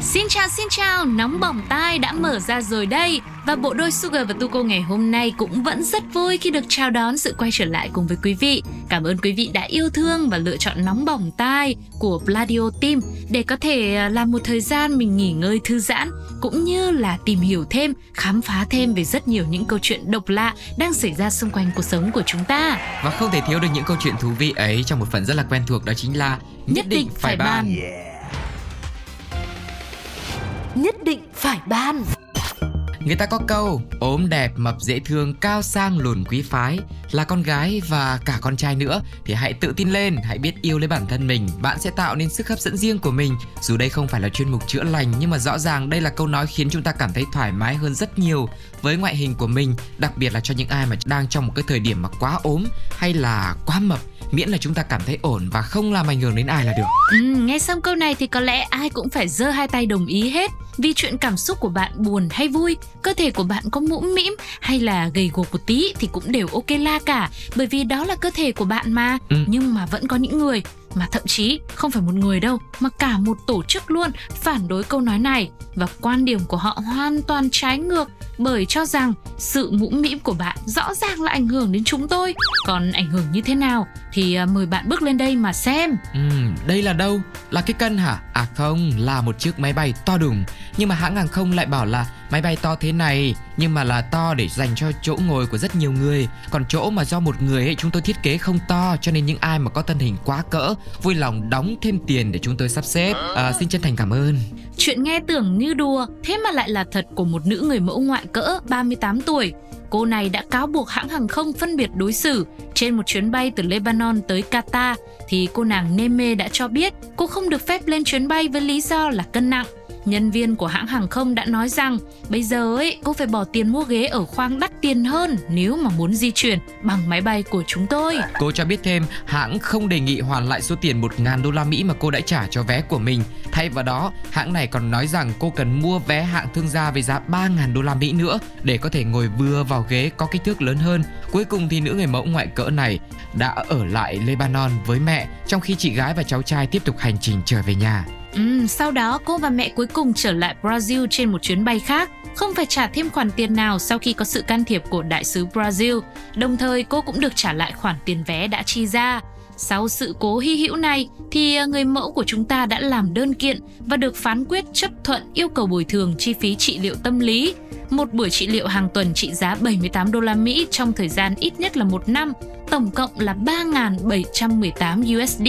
Xin chào xin chào, nóng bỏng tai đã mở ra rồi đây. Và bộ đôi Sugar và Tuko ngày hôm nay cũng vẫn rất vui khi được chào đón sự quay trở lại cùng với quý vị. Cảm ơn quý vị đã yêu thương và lựa chọn nóng bỏng tai của Pladio Team Để có thể à, làm một thời gian mình nghỉ ngơi thư giãn Cũng như là tìm hiểu thêm, khám phá thêm về rất nhiều những câu chuyện độc lạ đang xảy ra xung quanh cuộc sống của chúng ta. Và không thể thiếu được những câu chuyện thú vị ấy trong một phần rất là quen thuộc đó chính là Nhất định phải ban. Nhất định phải ban Người ta có câu ốm đẹp, mập dễ thương, cao sang lùn quý phái là con gái và cả con trai nữa thì hãy tự tin lên, hãy biết yêu lấy bản thân mình, bạn sẽ tạo nên sức hấp dẫn riêng của mình. Dù đây không phải là chuyên mục chữa lành nhưng mà rõ ràng đây là câu nói khiến chúng ta cảm thấy thoải mái hơn rất nhiều với ngoại hình của mình, đặc biệt là cho những ai mà đang trong một cái thời điểm mà quá ốm hay là quá mập miễn là chúng ta cảm thấy ổn và không làm ảnh hưởng đến ai là được. Ừ, nghe xong câu này thì có lẽ ai cũng phải giơ hai tay đồng ý hết Vì chuyện cảm xúc của bạn buồn hay vui Cơ thể của bạn có mũm mĩm hay là gầy guộc một tí Thì cũng đều ok la cả Bởi vì đó là cơ thể của bạn mà Ừ. Nhưng mà vẫn có những người mà thậm chí không phải một người đâu mà cả một tổ chức luôn phản đối câu nói này và quan điểm của họ hoàn toàn trái ngược bởi cho rằng sự mũm mĩm của bạn rõ ràng là ảnh hưởng đến chúng tôi còn ảnh hưởng như thế nào thì à, mời bạn bước lên đây mà xem Ừ, đây là đâu? Là cái cân hả? À không, là một chiếc máy bay to đùng. Nhưng mà hãng hàng không lại bảo là máy bay to thế này nhưng mà là to để dành cho chỗ ngồi của rất nhiều người. Còn chỗ mà do một người ấy chúng tôi thiết kế không to cho nên những ai mà có thân hình quá cỡ vui lòng đóng thêm tiền để chúng tôi sắp xếp. À, xin chân thành cảm ơn. Chuyện nghe tưởng như đùa, thế mà lại là thật của một nữ người mẫu ngoại cỡ 38 tuổi. Cô này đã cáo buộc hãng hàng không phân biệt đối xử. Trên một chuyến bay từ Lebanon tới Qatar thì cô nàng Neme đã cho biết cô không được phép lên chuyến bay với lý do là cân nặng. Nhân viên của hãng hàng không đã nói rằng bây giờ ấy cô phải bỏ tiền mua ghế ở khoang đắt tiền hơn nếu mà muốn di chuyển bằng máy bay của chúng tôi. Cô cho biết thêm hãng không đề nghị hoàn lại số tiền 1.000 đô la Mỹ mà cô đã trả cho vé của mình. Thay vào đó, hãng này còn nói rằng cô cần mua vé hạng thương gia với giá 3.000 đô la Mỹ nữa để có thể ngồi vừa vào ghế có kích thước lớn hơn. Cuối cùng thì nữ người mẫu ngoại cỡ này đã ở lại Lebanon với mẹ trong khi chị gái và cháu trai tiếp tục hành trình trở về nhà. Ừm, sau đó cô và mẹ cuối cùng trở lại Brazil trên một chuyến bay khác, không phải trả thêm khoản tiền nào sau khi có sự can thiệp của đại sứ Brazil. Đồng thời cô cũng được trả lại khoản tiền vé đã chi ra. Sau sự cố hy hữu này thì ờ, người mẫu của chúng ta đã làm đơn kiện và được phán quyết chấp thuận yêu cầu bồi thường chi phí trị liệu tâm lý. Một buổi trị liệu hàng tuần trị giá 78 đô la Mỹ trong thời gian ít nhất là một năm, tổng cộng là 3.718 USD.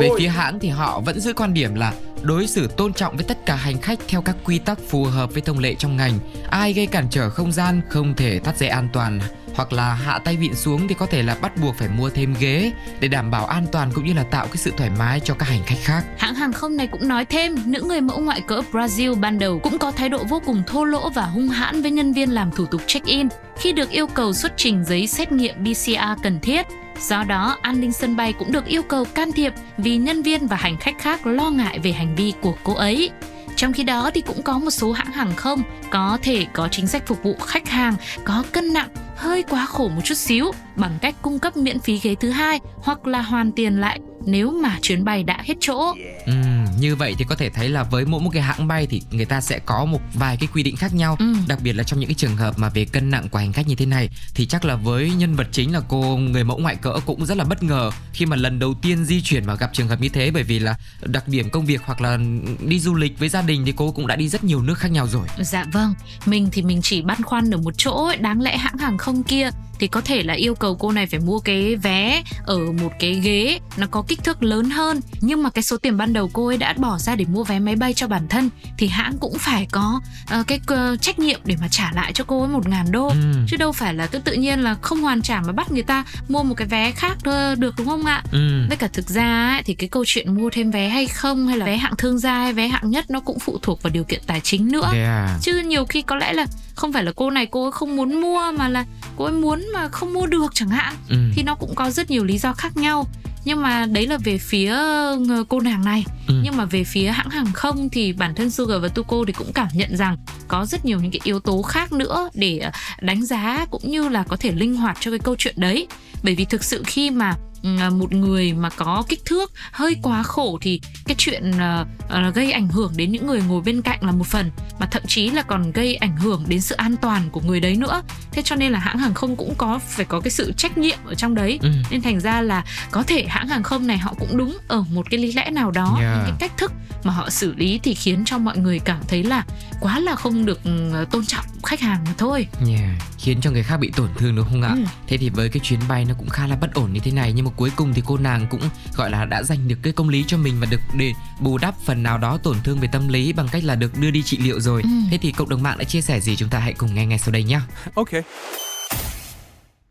Về phía hãng thì họ vẫn giữ quan điểm là đối xử tôn trọng với tất cả hành khách theo các quy tắc phù hợp với thông lệ trong ngành. Ai gây cản trở không gian không thể thắt dây an toàn hoặc là hạ tay vịn xuống thì có thể là bắt buộc phải mua thêm ghế để đảm bảo an toàn cũng như là tạo cái sự thoải mái cho các hành khách khác. Hãng hàng không này cũng nói thêm, nữ người mẫu ngoại cỡ Brazil ban đầu cũng có thái độ vô cùng thô lỗ và hung hãn với nhân viên làm thủ tục check-in khi được yêu cầu xuất trình giấy xét nghiệm PCR cần thiết. Do đó, an ninh sân bay cũng được yêu cầu can thiệp vì nhân viên và hành khách khác lo ngại về hành vi của cô ấy. Trong khi đó thì cũng có một số hãng hàng không có thể có chính sách phục vụ khách hàng có cân nặng hơi quá khổ một chút xíu bằng cách cung cấp miễn phí ghế thứ hai hoặc là hoàn tiền lại nếu mà chuyến bay đã hết chỗ. Ừm, như vậy thì có thể thấy là với mỗi một cái hãng bay thì người ta sẽ có một vài cái quy định khác nhau. Ừ. đặc biệt là trong những cái trường hợp mà về cân nặng của hành khách như thế này thì chắc là với nhân vật chính là cô người mẫu ngoại cỡ cũng rất là bất ngờ khi mà lần đầu tiên di chuyển mà gặp trường hợp như thế. Bởi vì là đặc điểm công việc hoặc là đi du lịch với gia đình thì cô cũng đã đi rất nhiều nước khác nhau rồi. Dạ vâng, mình thì mình chỉ băn khoăn ở một chỗ ấy, đáng lẽ hãng hàng không kia thì có thể là yêu cầu cô này phải mua cái vé ở một cái ghế nó có kích thước lớn hơn nhưng mà cái số tiền ban đầu cô ấy đã bỏ ra để mua vé máy bay cho bản thân thì hãng cũng phải có ờ, cái ờ, trách nhiệm để mà trả lại cho cô ấy một ngàn đô Ừm. chứ đâu phải là cứ tự nhiên là không hoàn trả mà bắt người ta mua một cái vé khác ờ, được đúng không ạ ừ. với cả thực ra ấy, thì cái câu chuyện mua thêm vé hay không hay là vé hạng thương gia hay vé hạng nhất nó cũng phụ thuộc vào điều kiện tài chính nữa Yeah. chứ nhiều khi có lẽ là không phải là cô này cô ấy không muốn mua mà là cô ấy muốn mà không mua được chẳng hạn ừ. thì nó cũng có rất nhiều lý do khác nhau nhưng mà đấy là về phía ờ, cô nàng này Ừ. nhưng mà về phía hãng hàng không thì bản thân Sugar và Tuko thì cũng cảm nhận rằng có rất nhiều những cái yếu tố khác nữa để ờ, đánh giá cũng như là có thể linh hoạt cho cái câu chuyện đấy bởi vì thực sự khi mà một người mà có kích thước hơi quá khổ thì cái chuyện ờ, ờ, gây ảnh hưởng đến những người ngồi bên cạnh là một phần mà thậm chí là còn gây ảnh hưởng đến sự an toàn của người đấy nữa thế cho nên là hãng hàng không cũng có phải có cái sự trách nhiệm ở trong đấy Ừ. nên thành ra là có thể hãng hàng không này họ cũng đúng ở một cái lý lẽ nào đó Yeah. những cái cách thức mà họ xử lý thì khiến cho mọi người cảm thấy là quá là không được ừ, tôn trọng khách hàng mà thôi Yeah. khiến cho người khác bị tổn thương đúng không ạ Ừ. thế thì với cái chuyến bay nó cũng khá là bất ổn như thế này nhưng mà cuối cùng thì cô nàng cũng gọi là đã giành được cái công lý cho mình và được để bù đắp phần nào đó tổn thương về tâm lý bằng cách là được đưa đi trị liệu rồi Ừ. thế thì cộng đồng mạng đã chia sẻ gì chúng ta hãy cùng nghe ngay sau đây nhé Okay.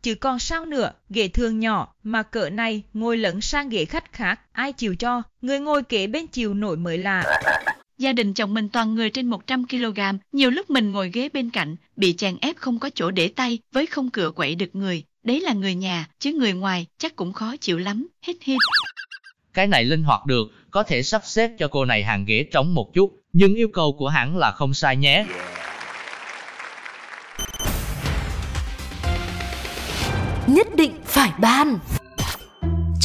Chứ còn sao nữa, ghế thường nhỏ mà cỡ này ngồi lẫn sang ghế khách khác, ai chịu cho, người ngồi kế bên chịu nổi mới lạ. Gia đình chồng mình toàn người trên 100 kg, nhiều lúc mình ngồi ghế bên cạnh, bị chèn ép không có chỗ để tay, với không cửa quậy được người. Đấy là người nhà, chứ người ngoài chắc cũng khó chịu lắm, hít hít. Cái này linh hoạt được, có thể sắp xếp cho cô này hàng ghế trống một chút, nhưng yêu cầu của hãng là không sai nhé. nhất định phải ban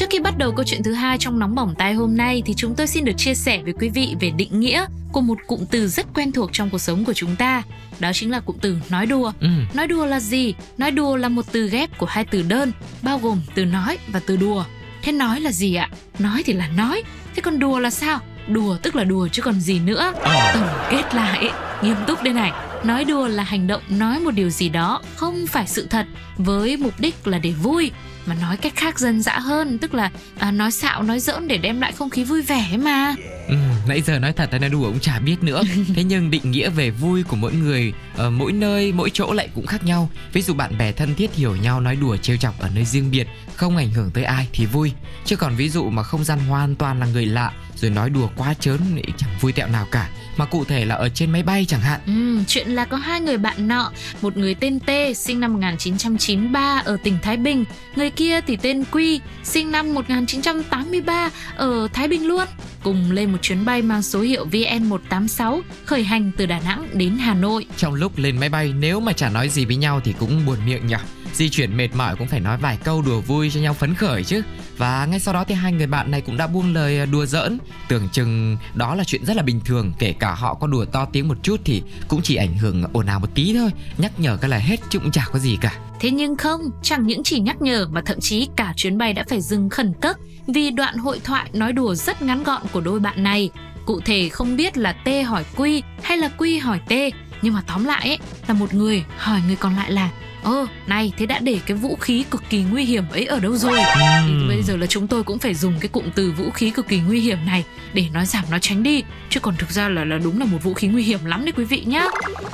Trước khi bắt đầu câu chuyện thứ hai trong nóng bỏng tai hôm nay thì chúng tôi xin được chia sẻ với quý vị về định nghĩa của một cụm từ rất quen thuộc trong cuộc sống của chúng ta. Đó chính là cụm từ nói đùa. ừ. Nói đùa là gì? Nói đùa là một từ ghép của hai từ đơn, bao gồm từ nói và từ đùa. Thế nói là gì ạ? Nói thì là nói, thế còn đùa là sao? Đùa tức là đùa chứ còn gì nữa. Tổng kết lại, nghiêm túc đây này. Nói đùa là hành động nói một điều gì đó không phải sự thật với mục đích là để vui mà nói cách khác dân dã hơn tức là à, nói xạo nói giỡn để đem lại không khí vui vẻ mà. Ừ, nãy giờ nói thật hay nói đùa cũng chả biết nữa. Thế nhưng định nghĩa về vui của mỗi người ở mỗi nơi mỗi chỗ lại cũng khác nhau. Ví dụ bạn bè thân thiết hiểu nhau nói đùa trêu chọc ở nơi riêng biệt không ảnh hưởng tới ai thì vui. Chứ còn ví dụ mà không gian hoàn toàn là người lạ rồi nói đùa quá chớn thì chẳng vui tẹo nào cả mà cụ thể là ở trên máy bay chẳng hạn. Ừ, chuyện là có hai người bạn nọ một người tên T sinh năm 1993 ở tỉnh Thái Bình. Người kia thì tên Quy sinh năm 1983 ở Thái Bình luôn. Cùng lên một chuyến bay mang số hiệu VN186 khởi hành từ Đà Nẵng đến Hà Nội. Trong lúc lên máy bay nếu mà chả nói gì với nhau thì cũng buồn miệng nhỉ di chuyển mệt mỏi cũng phải nói vài câu đùa vui cho nhau phấn khởi chứ. Và ngay sau đó thì hai người bạn này cũng đã buông lời à, đùa giỡn. Tưởng chừng đó là chuyện rất là bình thường kể cả họ có đùa to tiếng một chút thì cũng chỉ ảnh hưởng ồn ào một tí thôi nhắc nhở cái là hết chứ cũng chả có gì cả. Thế nhưng không, chẳng những chỉ nhắc nhở mà thậm chí cả chuyến bay đã phải dừng khẩn cấp vì đoạn hội thoại nói đùa rất ngắn gọn của đôi bạn này. Cụ thể không biết là T hỏi Quy hay là Quy hỏi T, nhưng mà tóm lại ấy, là một người hỏi người còn lại là Ơ, này, thế đã để cái vũ khí cực kỳ nguy hiểm ấy ở đâu rồi? Thì bây giờ là chúng tôi cũng phải dùng cái cụm từ vũ khí cực kỳ nguy hiểm này để nói giảm nó tránh đi. Chứ còn thực ra là là đúng là một vũ khí nguy hiểm lắm đấy quý vị nhá.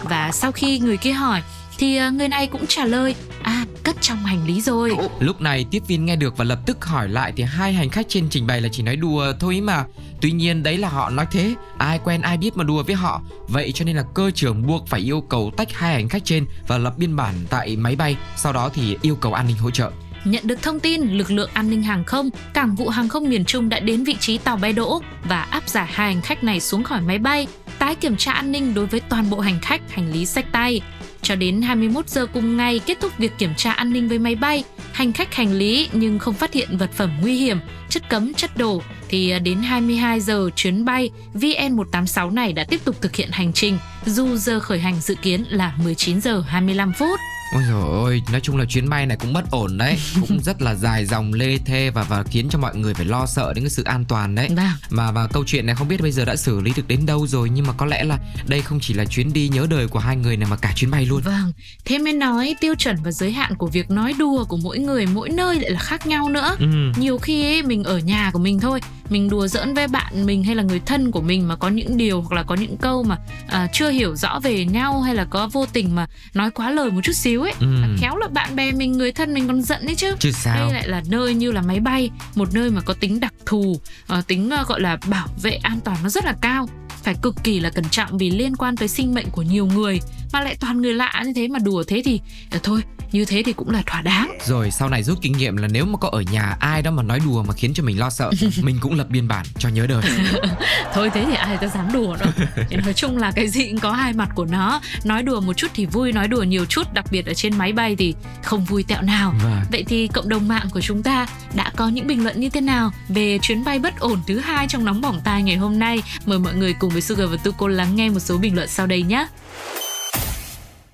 Và sau khi người kia hỏi thì à, người này cũng trả lời à cất trong hành lý rồi Lúc này tiếp viên nghe được và lập tức hỏi lại thì hai hành khách trên trình bày là chỉ nói đùa thôi mà. Tuy nhiên đấy là họ nói thế, ai quen ai biết mà đùa với họ. Vậy cho nên là cơ trưởng buộc phải yêu cầu tách hai hành khách trên và lập biên bản tại máy bay, sau đó thì yêu cầu an ninh hỗ trợ. Nhận được thông tin, lực lượng an ninh hàng không, cảng vụ hàng không miền Trung đã đến vị trí tàu bay đỗ và áp giải hai hành khách này xuống khỏi máy bay, tái kiểm tra an ninh đối với toàn bộ hành khách, hành lý sách tay. Cho đến 21 giờ cùng ngày kết thúc việc kiểm tra an ninh với máy bay, hành khách hành lý nhưng không phát hiện vật phẩm nguy hiểm, chất cấm, chất đổ thì à, đến 22 giờ chuyến bay VN186 này đã tiếp tục thực hiện hành trình dù giờ khởi hành dự kiến là 19 giờ 25 phút. Ôi dồi ôi, nói chung là chuyến bay này cũng bất ổn đấy Cũng rất là dài dòng lê thê và và khiến cho mọi người phải lo sợ đến cái sự an toàn đấy Vâng. Mà và câu chuyện này không biết bây giờ đã xử lý được đến đâu rồi Nhưng mà có lẽ là đây không chỉ là chuyến đi nhớ đời của hai người này mà cả chuyến bay luôn Vâng, thế mới nói tiêu chuẩn và giới hạn của việc nói đùa của mỗi người mỗi nơi lại là khác nhau nữa. Ừ. Nhiều khi ấy, mình ở nhà của mình thôi, mình đùa giỡn với bạn mình hay là người thân của mình mà có những điều hoặc là có những câu mà à, chưa hiểu rõ về nhau hay là có vô tình mà nói quá lời một chút xíu ấy, Ừ. là khéo là bạn bè mình, người thân mình còn giận đấy chứ. Chứ sao Đây lại là nơi như là máy bay, một nơi mà có tính đặc thù, ờ, tính ờ, gọi là bảo vệ an toàn nó rất là cao. phải cực kỳ là cẩn trọng vì liên quan tới sinh mệnh của nhiều người mà lại toàn người lạ như thế mà đùa thế thì à, thôi như thế thì cũng là thỏa đáng Rồi sau này rút kinh nghiệm là nếu mà có ở nhà ai đó mà nói đùa mà khiến cho mình lo sợ, mình cũng lập biên bản cho nhớ đời. thôi thế thì ai ta dám đùa đâu thì nói chung là cái gì cũng có hai mặt của nó nói đùa một chút thì vui nói đùa nhiều chút đặc biệt ở trên máy bay thì không vui tẹo nào Vâng. vậy thì cộng đồng mạng của chúng ta đã có những bình luận như thế nào về chuyến bay bất ổn thứ hai trong nóng bỏng tai ngày hôm nay mời mọi người cùng với Sugar và Tuko lắng nghe một số bình luận sau đây nhé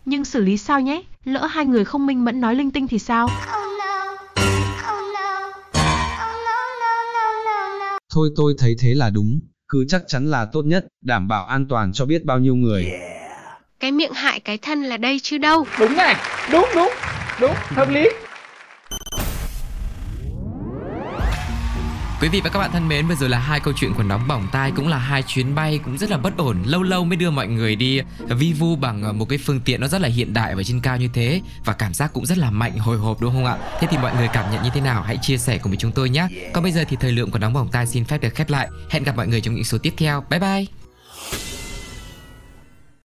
Nhưng xử lý sao nhé? Lỡ hai người không minh mẫn nói linh tinh thì sao? Thôi tôi thấy thế là đúng, cứ chắc chắn là tốt nhất, đảm bảo an toàn cho biết bao nhiêu người. Cái miệng hại cái thân là đây chứ đâu. Đúng này, đúng đúng, đúng, hợp lý. Quý vị và các bạn thân mến, vừa rồi là hai câu chuyện của nóng bỏng tai cũng là hai chuyến bay cũng rất là bất ổn, lâu lâu mới đưa mọi người đi vi vu bằng ờ, một cái phương tiện nó rất là hiện đại và trên cao như thế và cảm giác cũng rất là mạnh hồi hộp đúng không ạ? Thế thì mọi người cảm nhận như thế nào? Hãy chia sẻ cùng với chúng tôi nhé. Còn bây giờ thì thời lượng của nóng bỏng tai xin phép được khép lại. Hẹn gặp mọi người trong những số tiếp theo. Bye bye.